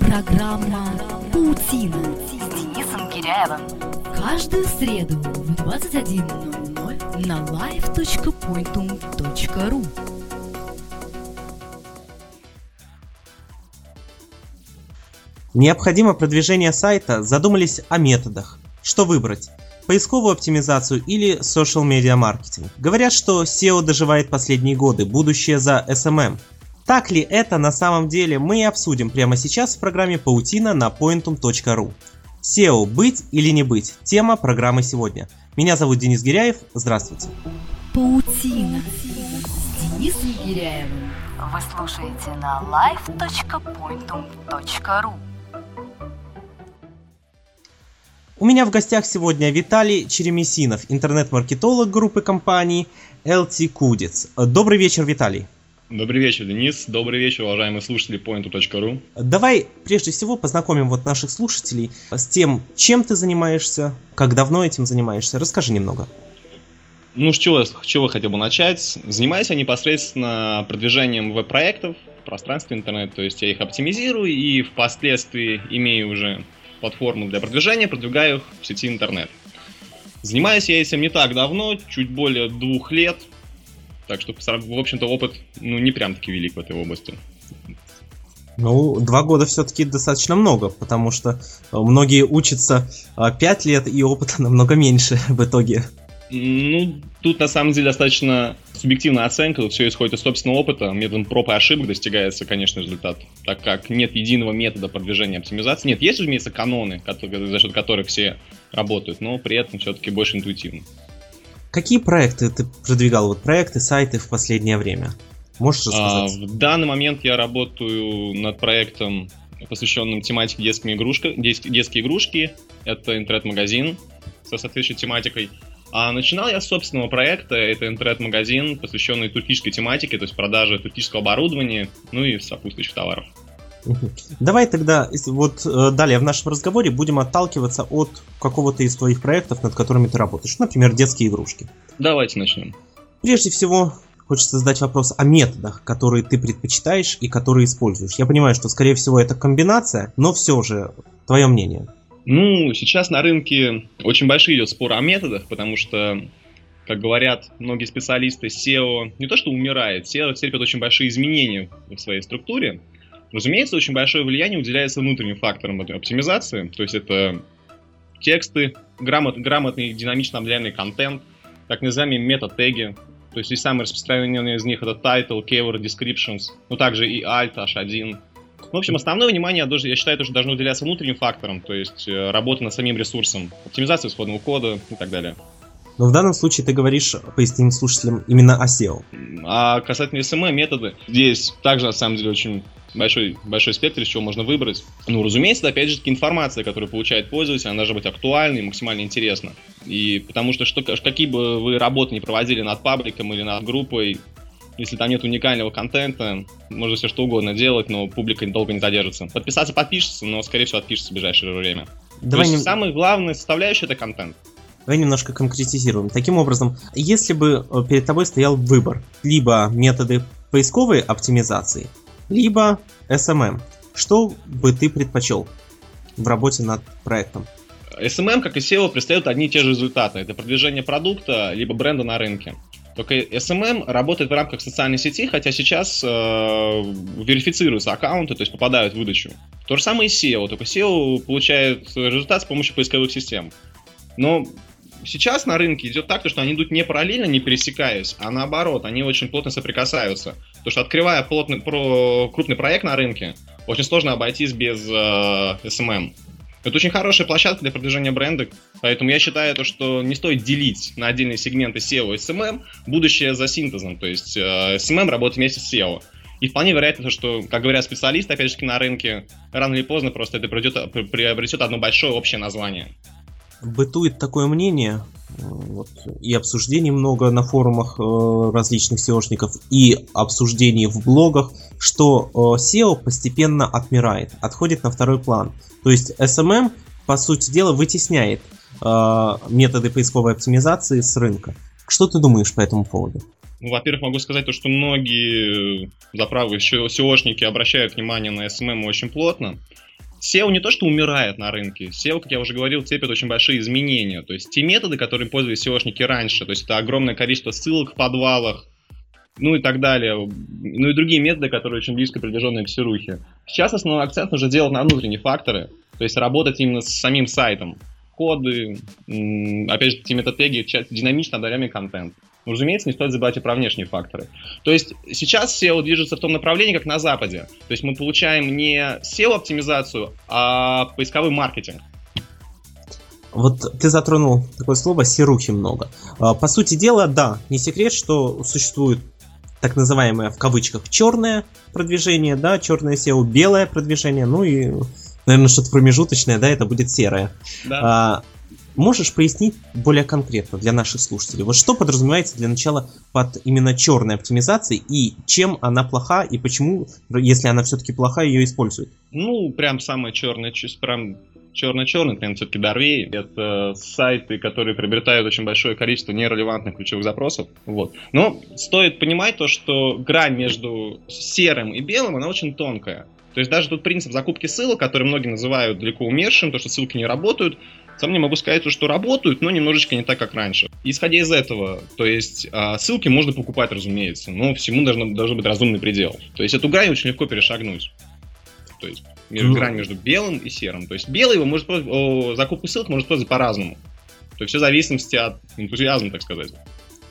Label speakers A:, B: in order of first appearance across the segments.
A: Программа «Паутина» с Денисом Киряевым. Каждую среду в 21.00 на live.pointum.ru
B: Необходимо продвижение сайта, задумались о методах. Что выбрать? Поисковую оптимизацию или social media маркетинг? Говорят, что SEO доживает последние годы, будущее за SMM. Так ли это на самом деле, мы и обсудим прямо сейчас в программе «Паутина» на pointum.ru. SEO – быть или не быть? Тема программы сегодня. Меня зовут Денис Гиряев. Здравствуйте.
A: «Паутина» с Денисом Гиряевым. Вы слушаете на live.pointum.ru
B: У меня в гостях сегодня Виталий Черемисинов, интернет-маркетолог группы компаний LT Кудец. Добрый вечер, Виталий.
C: Добрый вечер, Денис. Добрый вечер, уважаемые слушатели Pointu.ru.
B: Давай прежде всего познакомим вот наших слушателей с тем, чем ты занимаешься, как давно этим занимаешься. Расскажи немного.
C: Ну, с чего, с чего хотел бы начать? Занимаюсь я непосредственно продвижением веб-проектов в пространстве интернет, то есть я их оптимизирую и впоследствии имею уже платформу для продвижения, продвигаю их в сети интернет. Занимаюсь я этим не так давно, чуть более двух лет, так что, в общем-то, опыт ну, не прям таки велик в этой области.
B: Ну, два года все-таки достаточно много, потому что многие учатся а, пять лет, и опыта намного меньше в итоге.
C: Ну, тут на самом деле достаточно субъективная оценка, тут все исходит из собственного опыта, методом проб и ошибок достигается, конечно, результат, так как нет единого метода продвижения оптимизации. Нет, есть, разумеется, каноны, которые, за счет которых все работают, но при этом все-таки больше интуитивно.
B: Какие проекты ты продвигал, вот проекты, сайты в последнее время? Можешь рассказать?
C: А, в данный момент я работаю над проектом, посвященным тематике детскими игрушки, детские игрушки. Это интернет-магазин со соответствующей тематикой. А начинал я с собственного проекта, это интернет-магазин, посвященный туркической тематике, то есть продаже туркического оборудования, ну и сопутствующих товаров.
B: Давай тогда, вот э, далее в нашем разговоре будем отталкиваться от какого-то из твоих проектов, над которыми ты работаешь. Например, детские игрушки.
C: Давайте начнем.
B: Прежде всего, хочется задать вопрос о методах, которые ты предпочитаешь и которые используешь. Я понимаю, что, скорее всего, это комбинация, но все же, твое мнение.
C: Ну, сейчас на рынке очень большой идет спор о методах, потому что, как говорят многие специалисты, SEO не то что умирает, SEO терпит очень большие изменения в своей структуре. Разумеется, очень большое влияние уделяется внутренним факторам оптимизации, то есть это тексты, грамот, грамотный динамично объявленный контент, так называемые мета-теги, то есть и самые распространенные из них это title, keyword, descriptions, но также и alt, h1, в общем, основное внимание, я считаю, что должно уделяться внутренним факторам, то есть э, работа над самим ресурсом, оптимизация исходного кода и так далее.
B: Но в данном случае ты говоришь, поясним слушателям, именно о SEO.
C: А касательно SMM методы, здесь также на самом деле очень большой, большой спектр, из чего можно выбрать. Ну, разумеется, опять же, информация, которую получает пользователь, она должна быть актуальной и максимально интересна. И потому что, что какие бы вы работы не проводили над пабликом или над группой, если там нет уникального контента, можно все что угодно делать, но публика долго не задержится. Подписаться подпишется, но, скорее всего, отпишется в ближайшее время. Давай То есть, нем... самая главная составляющая это контент.
B: Давай немножко конкретизируем. Таким образом, если бы э, перед тобой стоял выбор, либо методы поисковой оптимизации, либо SMM, что бы ты предпочел в работе над проектом?
C: SMM, как и SEO, представляют одни и те же результаты. Это продвижение продукта, либо бренда на рынке. Только SMM работает в рамках социальной сети, хотя сейчас э, верифицируются аккаунты, то есть попадают в выдачу. То же самое и SEO, только SEO получает результат с помощью поисковых систем. Но сейчас на рынке идет так, что они идут не параллельно, не пересекаясь, а наоборот, они очень плотно соприкасаются. Потому что открывая плотный, про, крупный проект на рынке, очень сложно обойтись без э, SMM. Это очень хорошая площадка для продвижения бренда, поэтому я считаю, то, что не стоит делить на отдельные сегменты SEO и SMM, будущее за синтезом, то есть э, SMM работает вместе с SEO. И вполне вероятно, что, как говорят специалисты, опять же, на рынке, рано или поздно просто это придет, приобретет одно большое общее название.
B: Бытует такое мнение, вот, и обсуждений много на форумах э, различных SEOшников, и обсуждений в блогах, что э, SEO постепенно отмирает, отходит на второй план. То есть SMM, по сути дела, вытесняет э, методы поисковой оптимизации с рынка. Что ты думаешь по этому поводу?
C: Ну, во-первых, могу сказать то, что многие заправы SEOшники обращают внимание на SMM очень плотно. SEO не то, что умирает на рынке. SEO, как я уже говорил, терпит очень большие изменения. То есть те методы, которые пользовались SEOшники раньше, то есть это огромное количество ссылок в подвалах, ну и так далее. Ну и другие методы, которые очень близко приближены к серухе. Сейчас основной акцент нужно делать на внутренние факторы, то есть работать именно с самим сайтом. Коды, опять же, эти метатеги, динамично отдаляемый контент. Ну, разумеется, не стоит забывать и про внешние факторы. То есть сейчас SEO движется в том направлении, как на Западе. То есть мы получаем не SEO-оптимизацию, а поисковый маркетинг.
B: Вот ты затронул такое слово «серухи» много. А, по сути дела, да, не секрет, что существует так называемое в кавычках черное продвижение, да, черное SEO, белое продвижение, ну и, наверное, что-то промежуточное, да, это будет серое. Да. А, можешь пояснить более конкретно для наших слушателей, вот что подразумевается для начала под именно черной оптимизацией и чем она плоха и почему, если она все-таки плоха, ее используют?
C: Ну, прям самое черное, прям черно-черный тренд все-таки Дорвей. Это сайты, которые приобретают очень большое количество нерелевантных ключевых запросов. Вот. Но стоит понимать то, что грань между серым и белым, она очень тонкая. То есть даже тут принцип закупки ссылок, который многие называют далеко умершим, то, что ссылки не работают, сам не могу сказать, что работают, но немножечко не так, как раньше. Исходя из этого, то есть а, ссылки можно покупать, разумеется, но всему должен, должен быть разумный предел. То есть эту грань очень легко перешагнуть. То есть между, mm. грань между белым и серым. То есть белый его может о, закупку ссылок может использовать по-разному. То есть все в зависимости от энтузиазма, так сказать.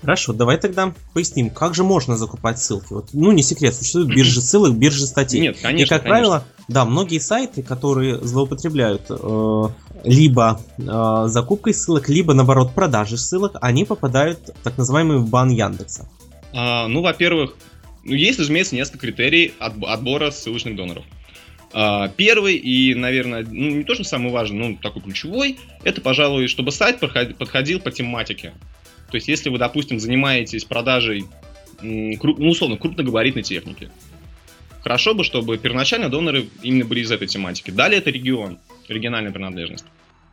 B: Хорошо, давай тогда поясним, как же можно закупать ссылки. Вот, ну, не секрет, существуют биржи ссылок, биржи статей.
C: Нет, конечно.
B: И, как
C: конечно.
B: правило, да, многие сайты, которые злоупотребляют э, либо э, закупкой ссылок, либо, наоборот, продажей ссылок, они попадают в так называемый бан Яндекса.
C: А, ну, во-первых, ну, есть, разумеется, несколько критерий отбора ссылочных доноров. А, первый и, наверное, ну, не то, что самый важный, но такой ключевой, это, пожалуй, чтобы сайт подходил по тематике. То есть, если вы, допустим, занимаетесь продажей, ну, условно, крупногабаритной техники, хорошо бы, чтобы первоначально доноры именно были из этой тематики. Далее это регион, региональная принадлежность.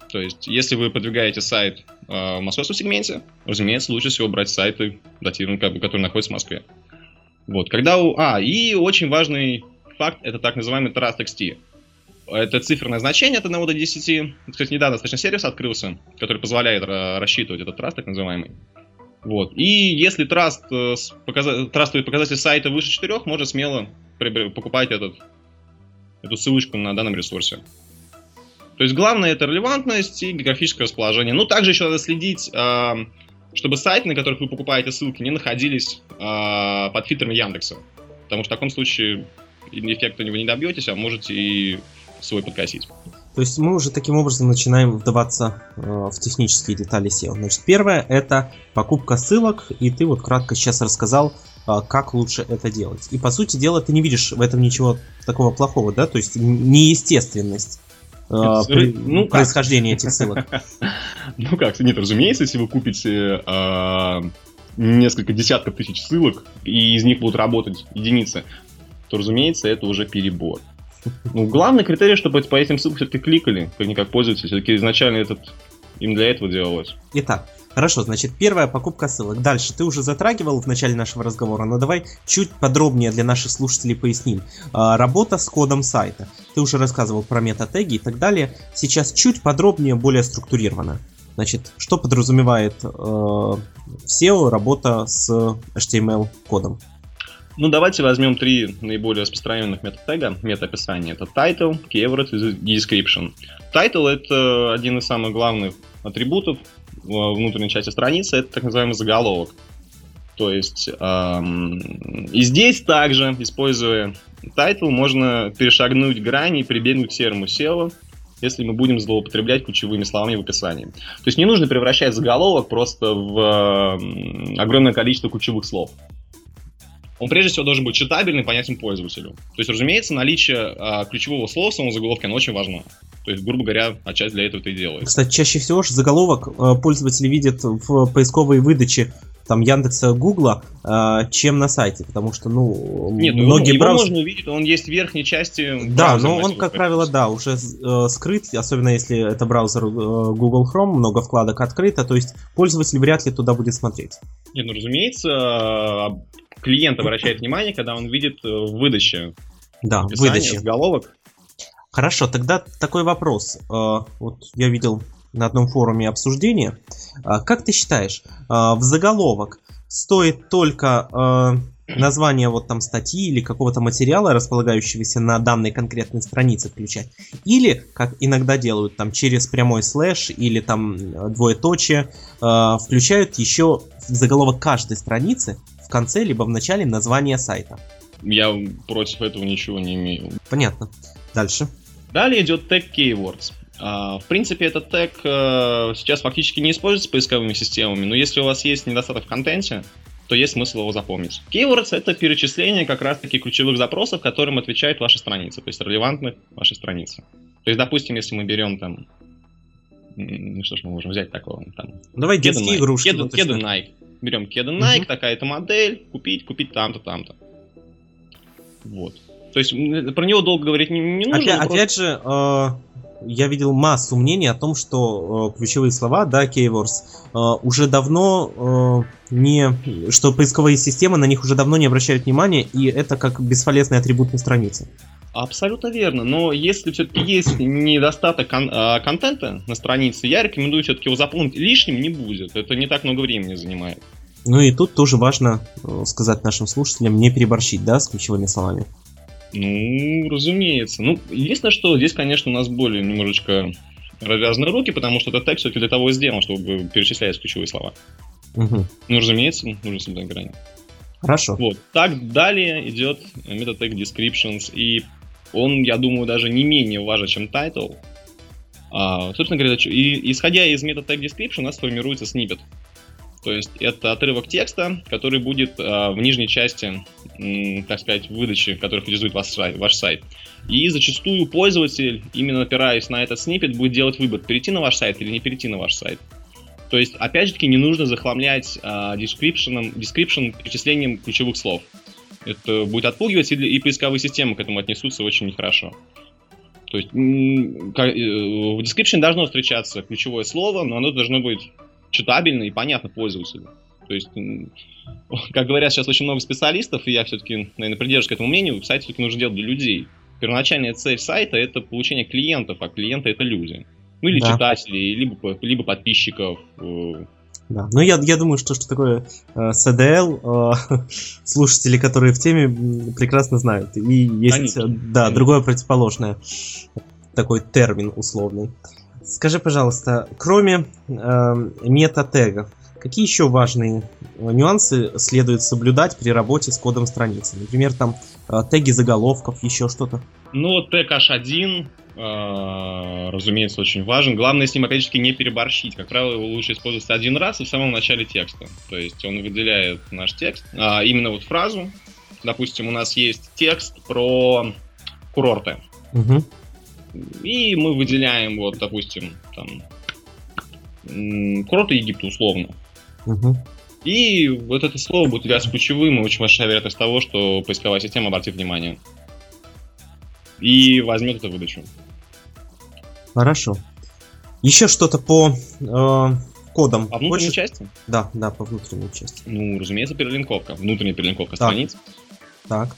C: То есть, если вы продвигаете сайт э, в московском сегменте, разумеется, лучше всего брать сайты, датированные, которые находятся в Москве. Вот, когда у... А, и очень важный факт, это так называемый Trust XT. Это циферное значение от 1 до 10. Кстати, недавно достаточно сервис открылся, который позволяет рассчитывать этот траст, так называемый. Вот. И если траст, э, показа, трастовый показатель сайта выше 4, можно смело покупать этот, эту ссылочку на данном ресурсе. То есть главное это релевантность и географическое расположение. Ну, также еще надо следить, а, чтобы сайты, на которых вы покупаете ссылки, не находились а, под фильтрами Яндекса. Потому что в таком случае эффекта вы не добьетесь, а можете и свой подкосить.
B: То есть мы уже таким образом начинаем вдаваться э, в технические детали SEO. Значит, первое это покупка ссылок, и ты вот кратко сейчас рассказал, э, как лучше это делать. И по сути дела ты не видишь в этом ничего такого плохого, да? То есть неестественность э, при, ну, происхождения этих ссылок.
C: Ну как, нет, разумеется, если вы купите э, несколько десятков тысяч ссылок, и из них будут работать единицы, то, разумеется, это уже перебор. Ну, главный критерий, чтобы по этим ссылкам все-таки кликали, как никак пользователи. Все-таки изначально этот им для этого делалось.
B: Итак, хорошо, значит, первая покупка ссылок. Дальше, ты уже затрагивал в начале нашего разговора, но давай чуть подробнее для наших слушателей поясним. А, работа с кодом сайта. Ты уже рассказывал про метатеги и так далее. Сейчас чуть подробнее, более структурировано. Значит, что подразумевает э, SEO работа с HTML кодом?
C: Ну, давайте возьмем три наиболее распространенных метатега, мета-описания. Это title, keyword и description. Title — это один из самых главных атрибутов внутренней части страницы, это так называемый заголовок. То есть эм, и здесь также, используя title, можно перешагнуть грани и прибегнуть к серому SEO, если мы будем злоупотреблять ключевыми словами в описании. То есть не нужно превращать заголовок просто в э, огромное количество ключевых слов он прежде всего должен быть читабельный, понятен пользователю. То есть, разумеется, наличие а, ключевого слова в самом заголовке, оно очень важно. То есть, грубо говоря, отчасти для этого это и делается.
B: Кстати, чаще всего же заголовок э, пользователи видят в поисковой выдаче там Яндекса, Гугла, э, чем на сайте, потому что, ну,
C: Нет, ну
B: многие
C: его,
B: браузеры...
C: можно увидеть, он есть в верхней части.
B: Да, но он, как правило, да, уже э, скрыт, особенно если это браузер э, Google Chrome, много вкладок открыто, то есть пользователь вряд ли туда будет смотреть.
C: Нет, ну, разумеется, клиент обращает внимание, когда он видит э, в выдаче.
B: Да, выдаче.
C: Заголовок.
B: Хорошо, тогда такой вопрос. Э, вот я видел на одном форуме обсуждения. Э, как ты считаешь, в заголовок стоит только название вот там статьи или какого-то материала, располагающегося на данной конкретной странице включать. Или, как иногда делают, там через прямой слэш или там двоеточие, включают еще в заголовок каждой страницы в конце либо в начале название сайта.
C: Я против этого ничего не имею.
B: Понятно. Дальше.
C: Далее идет тег Keywords. А, в принципе, этот тег э, сейчас фактически не используется поисковыми системами, но если у вас есть недостаток в контенте, то есть смысл его запомнить. Keywords — это перечисление как раз-таки ключевых запросов, которым отвечает ваша страница, то есть релевантных вашей страницы. То есть, допустим, если мы берем там... Ну что ж мы можем взять такого? Там,
B: Давай детские игрушки.
C: Кеды, кеды Nike берем кеды Nike, угу. такая-то модель, купить, купить там-то, там-то. Вот. То есть про него долго говорить не, не нужно.
B: Опять, просто... опять же, э, я видел массу мнений о том, что э, ключевые слова, да, keywords, э, уже давно э, не, что поисковые системы на них уже давно не обращают внимания, и это как бесполезный атрибут на странице.
C: Абсолютно верно, но если все-таки есть недостаток кон- а, контента на странице, я рекомендую все-таки его заполнить. Лишним не будет, это не так много времени занимает.
B: Ну и тут тоже важно э, сказать нашим слушателям не переборщить, да, с ключевыми словами.
C: Ну, разумеется. Ну, единственное, что здесь, конечно, у нас более немножечко развязаны руки, потому что этот тег все-таки для того и сделан, чтобы перечислять ключевые слова. Угу. Ну, разумеется, нужно соблюдать грани.
B: Хорошо.
C: Вот. Так далее идет метод tag descriptions, и он, я думаю, даже не менее важен, чем title. А, собственно говоря, и, исходя из метода tag description, у нас формируется снипет. То есть это отрывок текста, который будет а, в нижней части, м, так сказать, выдачи, который характеризует ваш сайт, ваш сайт. И зачастую пользователь, именно опираясь на этот снипет, будет делать выбор, перейти на ваш сайт или не перейти на ваш сайт. То есть, опять же таки, не нужно захламлять а, description, description перечислением ключевых слов. Это будет отпугивать, и, и поисковые системы к этому отнесутся очень нехорошо. То есть э, в description должно встречаться ключевое слово, но оно должно быть читабельно и понятно пользователю. То есть, как говорят сейчас очень много специалистов, и я все-таки, наверное, придерживаюсь к этому мнению, сайт все-таки нужно делать для людей. Первоначальная цель сайта — это получение клиентов, а клиенты — это люди. Ну или да. читателей, либо, либо подписчиков, э,
B: да. Ну, я, я думаю, что, что такое э, CDL, э, слушатели, которые в теме, прекрасно знают. И есть, Конечно. да, Конечно. другое противоположное, такой термин условный. Скажи, пожалуйста, кроме э, мета-тегов, какие еще важные нюансы следует соблюдать при работе с кодом страницы? Например, там э, теги заголовков, еще что-то?
C: Ну, тег H1, э, разумеется, очень важен. Главное с ним, опять же, не переборщить. Как правило, его лучше использовать один раз и в самом начале текста. То есть он выделяет наш текст, а именно вот фразу. Допустим, у нас есть текст про курорты. Угу. И мы выделяем, вот, допустим, там, курорты Египта условно. Угу. И вот это слово будет являться ключевым, и очень большая вероятность того, что поисковая система обратит внимание. И возьмет эту выдачу.
B: Хорошо. Еще что-то по э, кодам.
C: По внутренней Хочешь? части?
B: Да, да, по внутренней части.
C: Ну, разумеется, перелинковка. Внутренняя перелинковка так. страниц.
B: Так.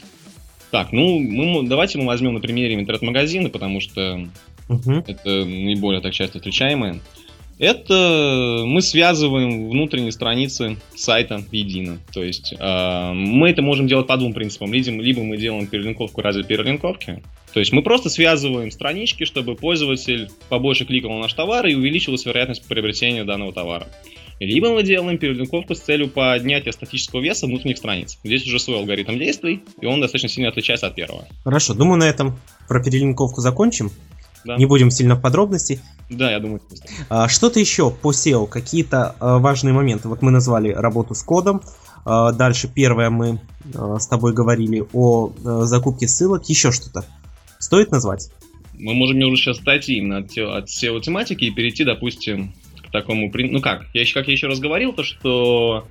C: Так, ну, мы, давайте мы возьмем на примере интернет-магазина, потому что угу. это наиболее так часто встречаемое. Это мы связываем внутренние страницы сайта едино. То есть э, мы это можем делать по двум принципам. Либо мы делаем перелинковку ради перелинковки. То есть мы просто связываем странички, чтобы пользователь побольше кликал на наш товар и увеличилась вероятность приобретения данного товара. Либо мы делаем перелинковку с целью поднятия статического веса внутренних страниц. Здесь уже свой алгоритм действий, и он достаточно сильно отличается от первого.
B: Хорошо, думаю, на этом про перелинковку закончим. Да. Не будем сильно в подробности.
C: Да, я думаю.
B: А, что-то еще по SEO, какие-то а, важные моменты. Вот мы назвали работу с кодом. А, дальше первое мы с тобой говорили о закупке ссылок. Еще что-то стоит назвать?
C: Мы можем уже сейчас отойти именно от, от SEO тематики и перейти, допустим, к такому... Ну как, я еще, как я еще раз говорил, то что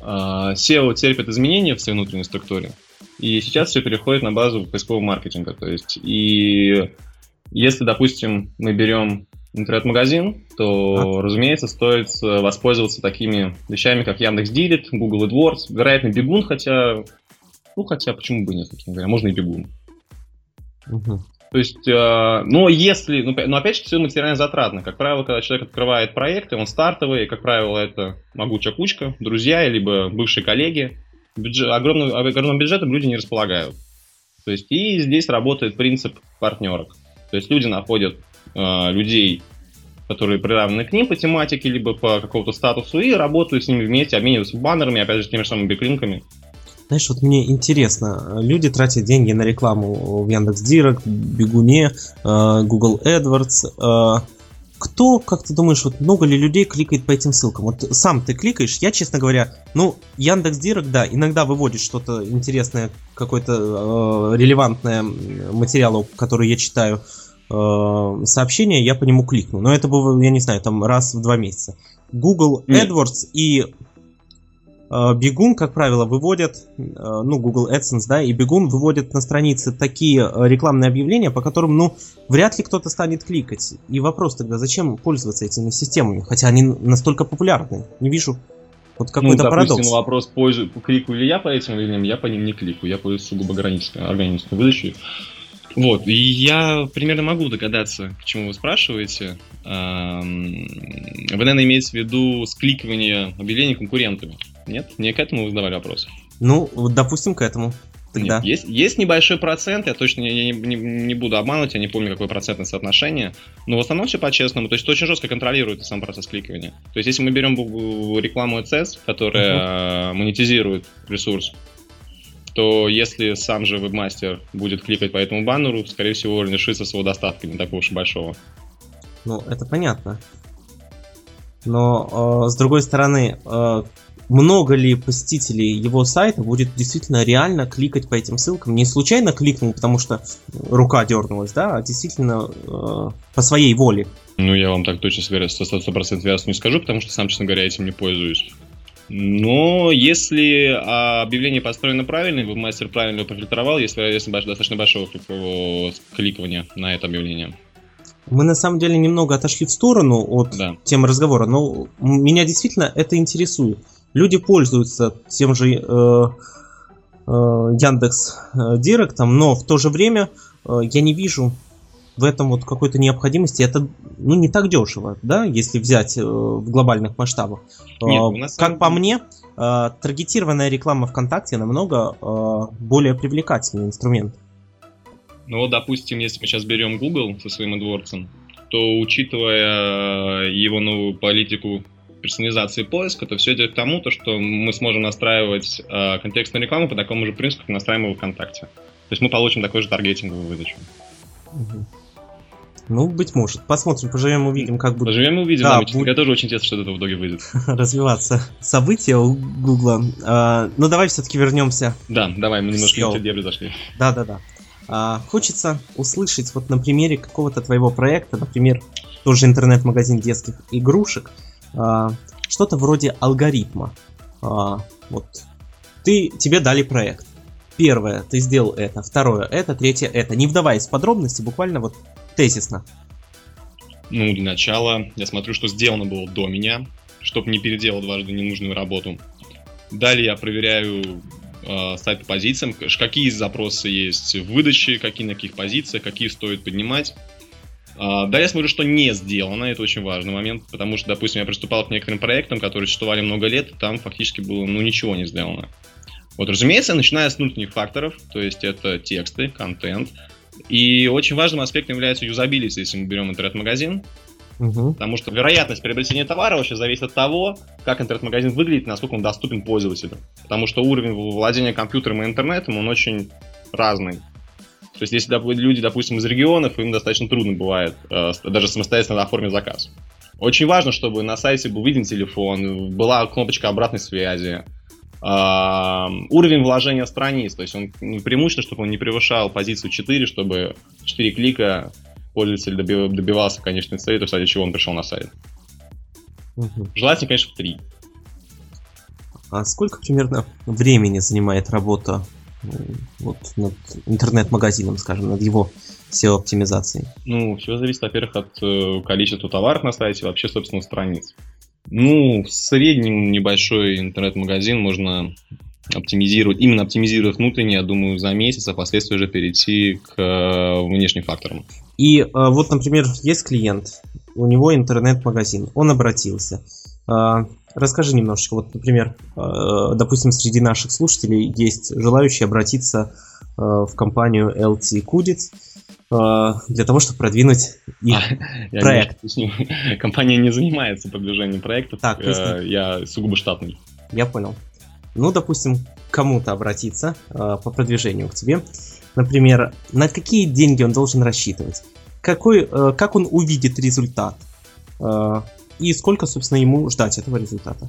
C: SEO терпит изменения в своей внутренней структуре, и сейчас все переходит на базу поискового маркетинга. То есть, и если, допустим, мы берем интернет-магазин, то, а? разумеется, стоит воспользоваться такими вещами, как Яндекс Дилет, Google AdWords, вероятно, Бегун, хотя, ну, хотя, почему бы нет, таким говоря, можно и Бегун. Угу. То есть, э, но если, ну, но опять же, все материально затратно. Как правило, когда человек открывает проекты, он стартовый, и, как правило, это могучая кучка, друзья, либо бывшие коллеги. Бюджет, огромным, огромным бюджетом люди не располагают. То есть, и здесь работает принцип партнерок. То есть, люди находят э, людей, которые приравнены к ним по тематике, либо по какому-то статусу, и работают с ними вместе, обмениваются баннерами, опять же, теми же самыми бэклинками.
B: Знаешь, вот мне интересно, люди тратят деньги на рекламу в Яндекс.Директ, Бегуне, э, Google AdWords. Кто, как ты думаешь, вот много ли людей кликает по этим ссылкам? Вот сам ты кликаешь, я, честно говоря, ну, Яндекс Директ, да, иногда выводит что-то интересное, какое-то э, релевантное материал, который я читаю, э, сообщение, я по нему кликну. Но это было, я не знаю, там раз в два месяца. Google AdWords и Э, бегун, как правило, выводят, э, ну, Google AdSense, да, и Бегун выводят на странице такие э, рекламные объявления, по которым, ну, вряд ли кто-то станет кликать. И вопрос тогда, зачем пользоваться этими системами, хотя они настолько популярны? Не вижу вот какой-то ну, допустим, парадокс.
C: вопрос, пользу, кликаю ли я по этим объявлениям, я по ним не кликаю, я пользуюсь сугубо ограниченной выдачей. Вот, и я примерно могу догадаться, к чему вы спрашиваете. Вы, наверное, имеете в виду скликивание объявлений конкурентами. Нет? Не к этому вы задавали вопрос?
B: Ну, допустим, к этому.
C: Тогда. Нет, есть, есть небольшой процент, я точно не, не, не буду обманывать, я не помню, какое процентное соотношение, но в основном все по-честному, то есть очень жестко контролирует сам процесс кликания. То есть если мы берем рекламу AdSense, которая uh-huh. монетизирует ресурс, то если сам же вебмастер будет кликать по этому баннеру, скорее всего, он лишится своего достатка не такого уж большого.
B: Ну, это понятно. Но, э, с другой стороны, э, много ли посетителей его сайта будет действительно реально кликать по этим ссылкам. Не случайно кликнул, потому что рука дернулась, да, а действительно э, по своей воле.
C: Ну, я вам так точно со 100% ясно не скажу, потому что сам, честно говоря, этим не пользуюсь. Но если объявление построено правильно, мастер правильно его профильтровал, если, если достаточно большого кликования на это объявление.
B: Мы на самом деле немного отошли в сторону от да. темы разговора, но меня действительно это интересует люди пользуются тем же э, э, Яндекс э, Директом, но в то же время э, я не вижу в этом вот какой-то необходимости. Это ну, не так дешево, да, если взять э, в глобальных масштабах. Э, Нет, э, как по мне, э, таргетированная реклама ВКонтакте намного э, более привлекательный инструмент.
C: Ну вот, допустим, если мы сейчас берем Google со своим AdWords, то учитывая его новую политику персонализации поиска, то все идет к тому, то, что мы сможем настраивать э, контекстную рекламу по такому же принципу, как настраиваем ВКонтакте. То есть мы получим такой же таргетинговую выдачу.
B: Ну, быть может. Посмотрим, поживем, увидим, как будет.
C: Поживем, увидим. Да, будет... Я тоже очень интересно, что это в итоге выйдет.
B: Развиваться события у Гугла. А, ну, давай все-таки вернемся.
C: Да, давай, мы немножко в дебри зашли.
B: Да, да, да. А, хочется услышать вот на примере какого-то твоего проекта, например, тоже интернет-магазин детских игрушек, а, что-то вроде алгоритма. А, вот ты, тебе дали проект. Первое, ты сделал это. Второе, это. Третье, это. Не вдаваясь в подробности, буквально вот тезисно.
C: Ну, для начала я смотрю, что сделано было до меня, чтобы не переделал дважды ненужную работу. Далее я проверяю э, сайт по позициям, какие запросы есть в выдаче, какие на каких позициях, какие стоит поднимать. А, да, я смотрю, что не сделано, это очень важный момент, потому что, допустим, я приступал к некоторым проектам, которые существовали много лет, там фактически было, ну, ничего не сделано. Вот, разумеется, начиная с внутренних факторов, то есть это тексты, контент, и очень важным аспектом является юзабилити, если мы берем интернет-магазин, Угу. Потому что вероятность приобретения товара вообще зависит от того, как интернет-магазин выглядит, насколько он доступен пользователю. Потому что уровень владения компьютером и интернетом, он очень разный. То есть, если люди, допустим, из регионов, им достаточно трудно бывает э, даже самостоятельно оформить заказ. Очень важно, чтобы на сайте был виден телефон, была кнопочка обратной связи, уровень вложения страниц, то есть он преимущественно, чтобы он не превышал позицию 4, чтобы 4 клика пользователь добивался конечной цели, то есть, чего он пришел на сайт. Угу. Желательно, конечно, в 3.
B: А сколько примерно времени занимает работа вот, над интернет-магазином, скажем, над его SEO-оптимизацией?
C: Ну, все зависит, во-первых, от э, количества товаров на сайте, вообще, собственно, страниц. Ну, в среднем небольшой интернет-магазин можно оптимизировать, именно оптимизировать внутренне, я думаю, за месяц, а впоследствии уже перейти к э, внешним факторам.
B: И э, вот, например, есть клиент, у него интернет-магазин, он обратился. Э, расскажи немножечко, вот, например, допустим, среди наших слушателей есть желающие обратиться в компанию LT Kudits, для того, чтобы продвинуть их а, проект.
C: Компания не занимается продвижением проектов, так, э, я сугубо штатный.
B: Я понял ну, допустим, кому-то обратиться э, по продвижению к тебе. Например, на какие деньги он должен рассчитывать, какой, э, как он увидит результат э, и сколько, собственно, ему ждать этого результата.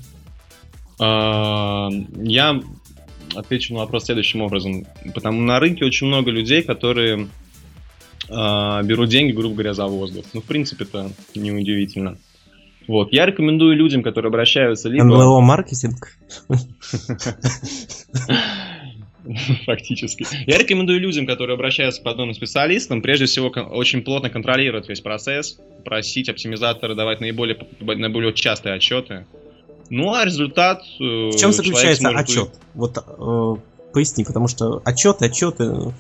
C: А, я отвечу на вопрос следующим образом. Потому на рынке очень много людей, которые э, берут деньги, грубо говоря, за воздух. Ну, в принципе, это неудивительно. Вот. Я рекомендую людям, которые обращаются либо...
B: НЛО-маркетинг?
C: Фактически. Я рекомендую людям, которые обращаются к подобным специалистам, прежде всего очень плотно контролировать весь процесс, просить оптимизатора давать наиболее, наиболее частые отчеты. Ну а результат...
B: Э, В чем заключается отчет? Вот э, поясни, потому что отчеты, отчеты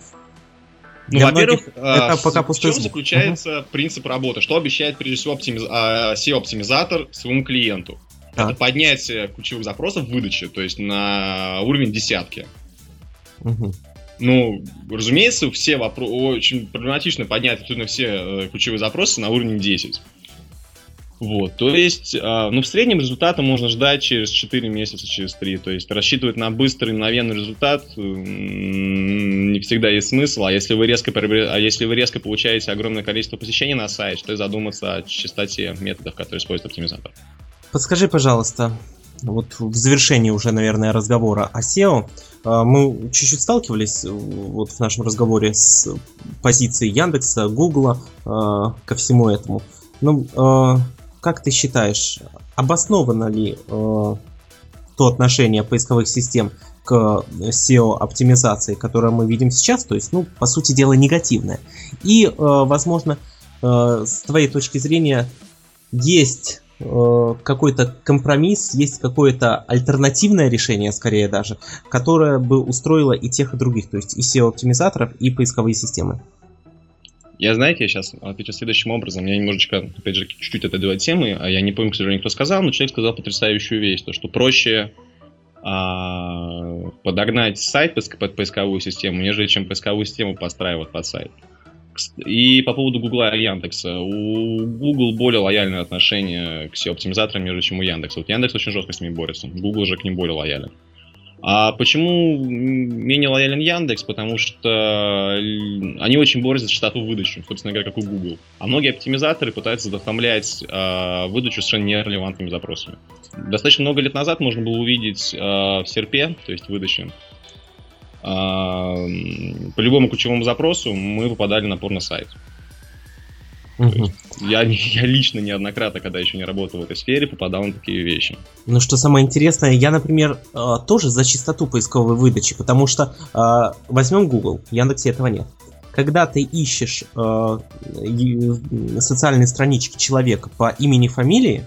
C: ну, во-первых, это а, пока в чем заключается угу. принцип работы? Что обещает, прежде всего, оптимиз... А, SEO-оптимизатор своему клиенту? Так. Это поднятие ключевых запросов в выдаче, то есть на уровень десятки. Угу. Ну, разумеется, все вопросы... Очень проблематично поднять абсолютно все э, ключевые запросы на уровень 10. Вот, то есть, э, ну, в среднем результата можно ждать через 4 месяца, через 3. То есть, рассчитывать на быстрый, мгновенный результат э, не всегда есть смысл. А если вы резко, а если вы резко получаете огромное количество посещений на сайт, то задуматься о частоте методов, которые использует оптимизатор.
B: Подскажи, пожалуйста, вот в завершении уже, наверное, разговора о SEO, э, мы чуть-чуть сталкивались вот в нашем разговоре с позицией Яндекса, Гугла ко всему этому. Ну, как ты считаешь, обосновано ли э, то отношение поисковых систем к SEO-оптимизации, которое мы видим сейчас, то есть, ну, по сути дела, негативное. И, э, возможно, э, с твоей точки зрения, есть э, какой-то компромисс, есть какое-то альтернативное решение, скорее даже, которое бы устроило и тех, и других, то есть и SEO-оптимизаторов, и поисковые системы.
C: Я, знаете, я сейчас отвечу следующим образом. Я немножечко, опять же, чуть-чуть отойду от темы, а я не помню, к сожалению, кто сказал, но человек сказал потрясающую вещь, то, что проще а, подогнать сайт под поисковую систему, нежели чем поисковую систему подстраивать под сайт. И по поводу Гугла и Яндекса. У Google более лояльное отношение к SEO-оптимизаторам, нежели чем у Яндекса. Вот Яндекс очень жестко с ними борется. Google же к ним более лоялен. А почему менее лоялен Яндекс? Потому что они очень борются за частоту выдачи, собственно говоря, как у Google. А многие оптимизаторы пытаются захламлять э, выдачу совершенно нерелевантными запросами. Достаточно много лет назад можно было увидеть э, в серпе, то есть выдаче, э, по любому ключевому запросу мы попадали на порно-сайт. Угу. Я, я лично неоднократно, когда еще не работал в этой сфере, попадал на такие вещи.
B: Ну, что самое интересное, я, например, э, тоже за чистоту поисковой выдачи, потому что э, возьмем Google, в Яндексе этого нет. Когда ты ищешь э, социальные странички человека по имени фамилии,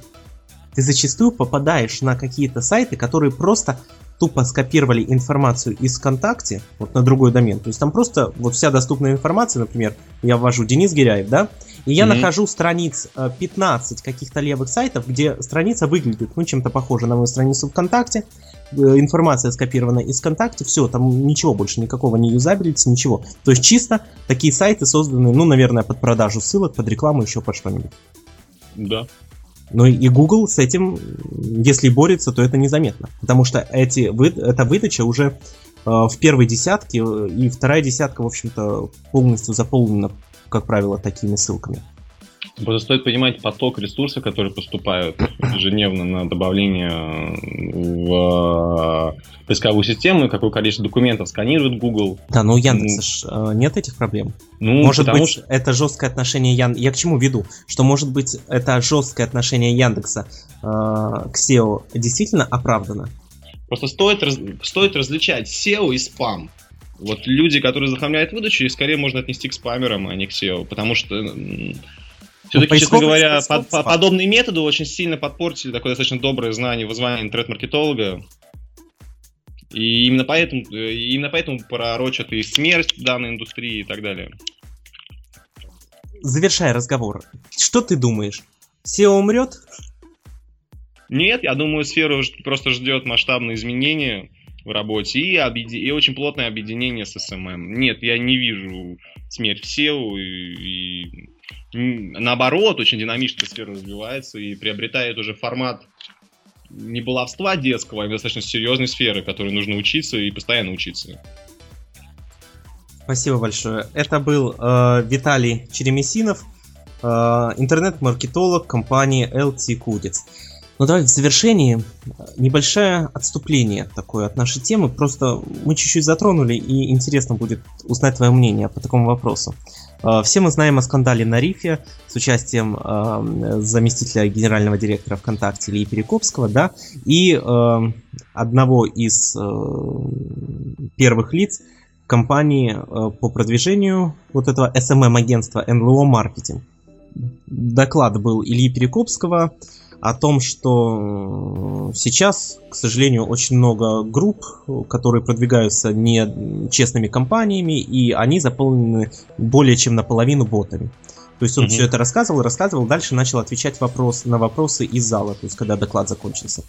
B: ты зачастую попадаешь на какие-то сайты, которые просто тупо скопировали информацию из ВКонтакте вот на другой домен. То есть там просто вот вся доступная информация, например, я ввожу Денис Гиряев, да, и я mm-hmm. нахожу страниц 15 э, каких-то левых сайтов, где страница выглядит, ну, чем-то похоже на мою страницу ВКонтакте, э, информация скопирована из ВКонтакте, все, там ничего больше, никакого не юзабилити, ничего. То есть чисто такие сайты созданы, ну, наверное, под продажу ссылок, под рекламу, еще под что-нибудь.
C: Да.
B: Но и Google с этим, если борется, то это незаметно. Потому что эти, вы, эта выдача уже э, в первой десятке, и вторая десятка, в общем-то, полностью заполнена, как правило, такими ссылками.
C: Просто стоит понимать поток ресурсов, которые поступают ежедневно на добавление в э, поисковую систему, какое количество документов сканирует Google.
B: Да, но у Яндекса ну, нет этих проблем. Ну, может быть, что... это жесткое отношение Яндекса. Я к чему веду? Что может быть это жесткое отношение Яндекса э, к SEO действительно оправдано?
C: Просто стоит, раз, стоит различать SEO и спам. Вот люди, которые захламляют выдачу, их скорее можно отнести к спамерам, а не к SEO, потому что все-таки, ну, честно говоря, под, по, подобные методы очень сильно подпортили такое достаточно доброе знание вызвания интернет-маркетолога. И именно поэтому, э, именно поэтому пророчат и смерть данной индустрии и так далее.
B: Завершая разговор, что ты думаешь? SEO умрет?
C: Нет, я думаю, сфера просто ждет масштабные изменения в работе и, объеди... и очень плотное объединение с SMM. Нет, я не вижу смерть SEO и, и наоборот, очень динамично сфера развивается и приобретает уже формат не баловства детского, а достаточно серьезной сферы, которой нужно учиться и постоянно учиться.
B: Спасибо большое. Это был э, Виталий Черемесинов, э, интернет-маркетолог компании LT Kudits. Ну давай в завершении небольшое отступление такое от нашей темы. Просто мы чуть-чуть затронули, и интересно будет узнать твое мнение по такому вопросу. Все мы знаем о скандале на Рифе с участием э, заместителя генерального директора ВКонтакте Ильи Перекопского, да, и э, одного из э, первых лиц компании э, по продвижению вот этого SMM-агентства NLO Marketing. Доклад был Ильи Перекопского, о том, что сейчас, к сожалению, очень много групп, которые продвигаются не честными компаниями, и они заполнены более чем наполовину ботами. То есть он mm-hmm. все это рассказывал, рассказывал, дальше начал отвечать вопрос, на вопросы из зала, то есть когда доклад закончился.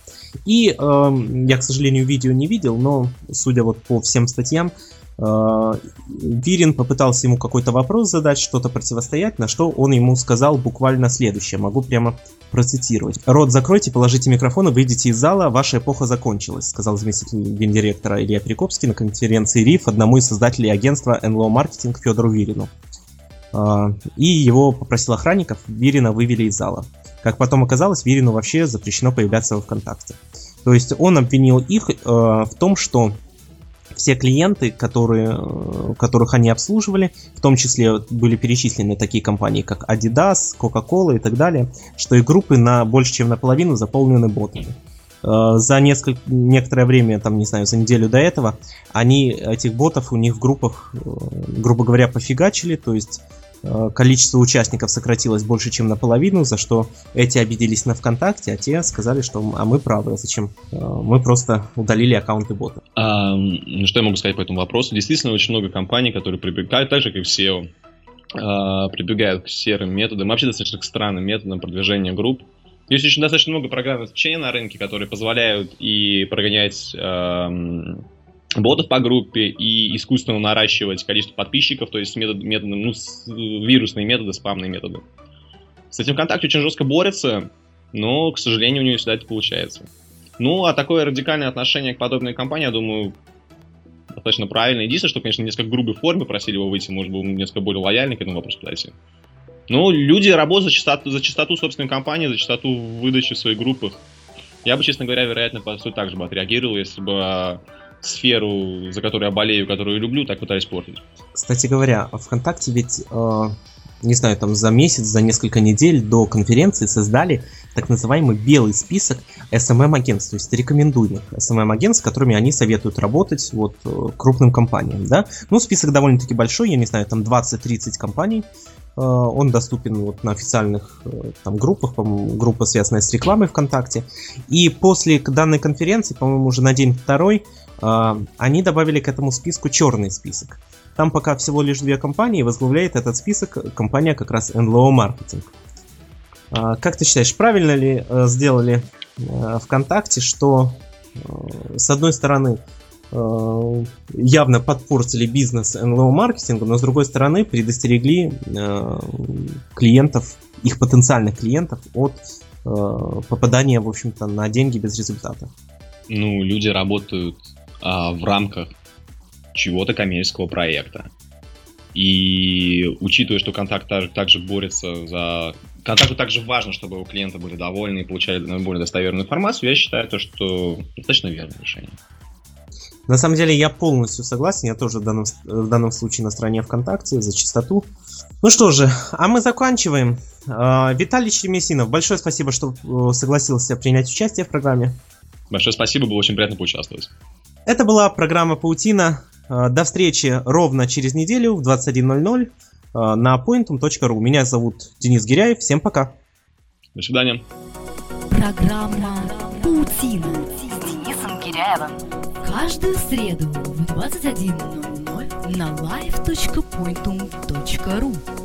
B: И э, я, к сожалению, видео не видел, но судя вот по всем статьям, Вирин попытался ему какой-то вопрос задать, что-то противостоять, на что он ему сказал буквально следующее. Могу прямо процитировать. «Рот закройте, положите микрофон и выйдите из зала, ваша эпоха закончилась», сказал заместитель гендиректора Илья Перекопский на конференции РИФ одному из создателей агентства НЛО Маркетинг Федору Вирину. А, и его попросил охранников, Вирина вывели из зала. Как потом оказалось, Вирину вообще запрещено появляться во ВКонтакте. То есть он обвинил их э, в том, что все клиенты, которые, э, которых они обслуживали, в том числе были перечислены такие компании, как Adidas, Coca-Cola и так далее, что их группы на больше чем наполовину заполнены ботами. Э, за несколько, некоторое время, там, не знаю, за неделю до этого, они этих ботов у них в группах, э, грубо говоря, пофигачили, то есть количество участников сократилось больше, чем наполовину, за что эти обиделись на ВКонтакте, а те сказали, что а мы правы, зачем? Э, мы просто удалили аккаунты бота.
C: А, что я могу сказать по этому вопросу? Действительно, очень много компаний, которые прибегают, так же, как и в а, прибегают к серым методам, вообще достаточно к странным методам продвижения групп. Есть очень достаточно много программных обеспечения на рынке, которые позволяют и прогонять ботов по группе и искусственно наращивать количество подписчиков, то есть метод, методы, ну, вирусные методы, спамные методы. С этим ВКонтакте очень жестко борется, но, к сожалению, у нее всегда это получается. Ну, а такое радикальное отношение к подобной компании, я думаю, достаточно правильно. Единственное, что, конечно, в несколько грубой форме просили его выйти, может быть, несколько более лояльный к этому вопросу подойти. Но люди работают за частоту, за частоту собственной компании, за частоту выдачи в своих группах. Я бы, честно говоря, вероятно, по сути так же бы отреагировал, если бы сферу, за которую я болею, которую люблю, так пытаюсь портить.
B: Кстати говоря, ВКонтакте ведь, э, не знаю, там за месяц, за несколько недель до конференции создали так называемый белый список SMM-агентств, то есть рекомендуемых SMM-агентств, с которыми они советуют работать вот э, крупным компаниям, да. Ну, список довольно-таки большой, я не знаю, там 20-30 компаний, э, он доступен вот на официальных э, там группах, по-моему, группа, связанная с рекламой ВКонтакте. И после данной конференции, по-моему, уже на день второй, они добавили к этому списку черный список. Там пока всего лишь две компании, возглавляет этот список компания как раз NLO Marketing. А, как ты считаешь, правильно ли э, сделали э, ВКонтакте, что э, с одной стороны явно подпортили бизнес NLO маркетинга, но с другой стороны предостерегли клиентов, их потенциальных клиентов от попадания, в общем-то, на деньги без результата?
C: Ну, люди работают а, в рамках чего-то коммерческого проекта. И учитывая, что контакт также, также борется за... Контакту также важно, чтобы у клиента были довольны и получали более достоверную информацию, я считаю, то, что достаточно верное решение.
B: На самом деле я полностью согласен, я тоже в данном, в данном случае на стороне ВКонтакте за чистоту. Ну что же, а мы заканчиваем. А, Виталий Черемесинов, большое спасибо, что э, согласился принять участие в программе.
C: Большое спасибо, было очень приятно поучаствовать.
B: Это была программа «Паутина». Э, до встречи ровно через неделю в 21.00 э, на pointum.ru. Меня зовут Денис Гиряев. Всем пока.
C: До свидания.
A: Программа «Паутина» с Денисом Киряевым. Каждую среду в 21.00 на live.pointum.ru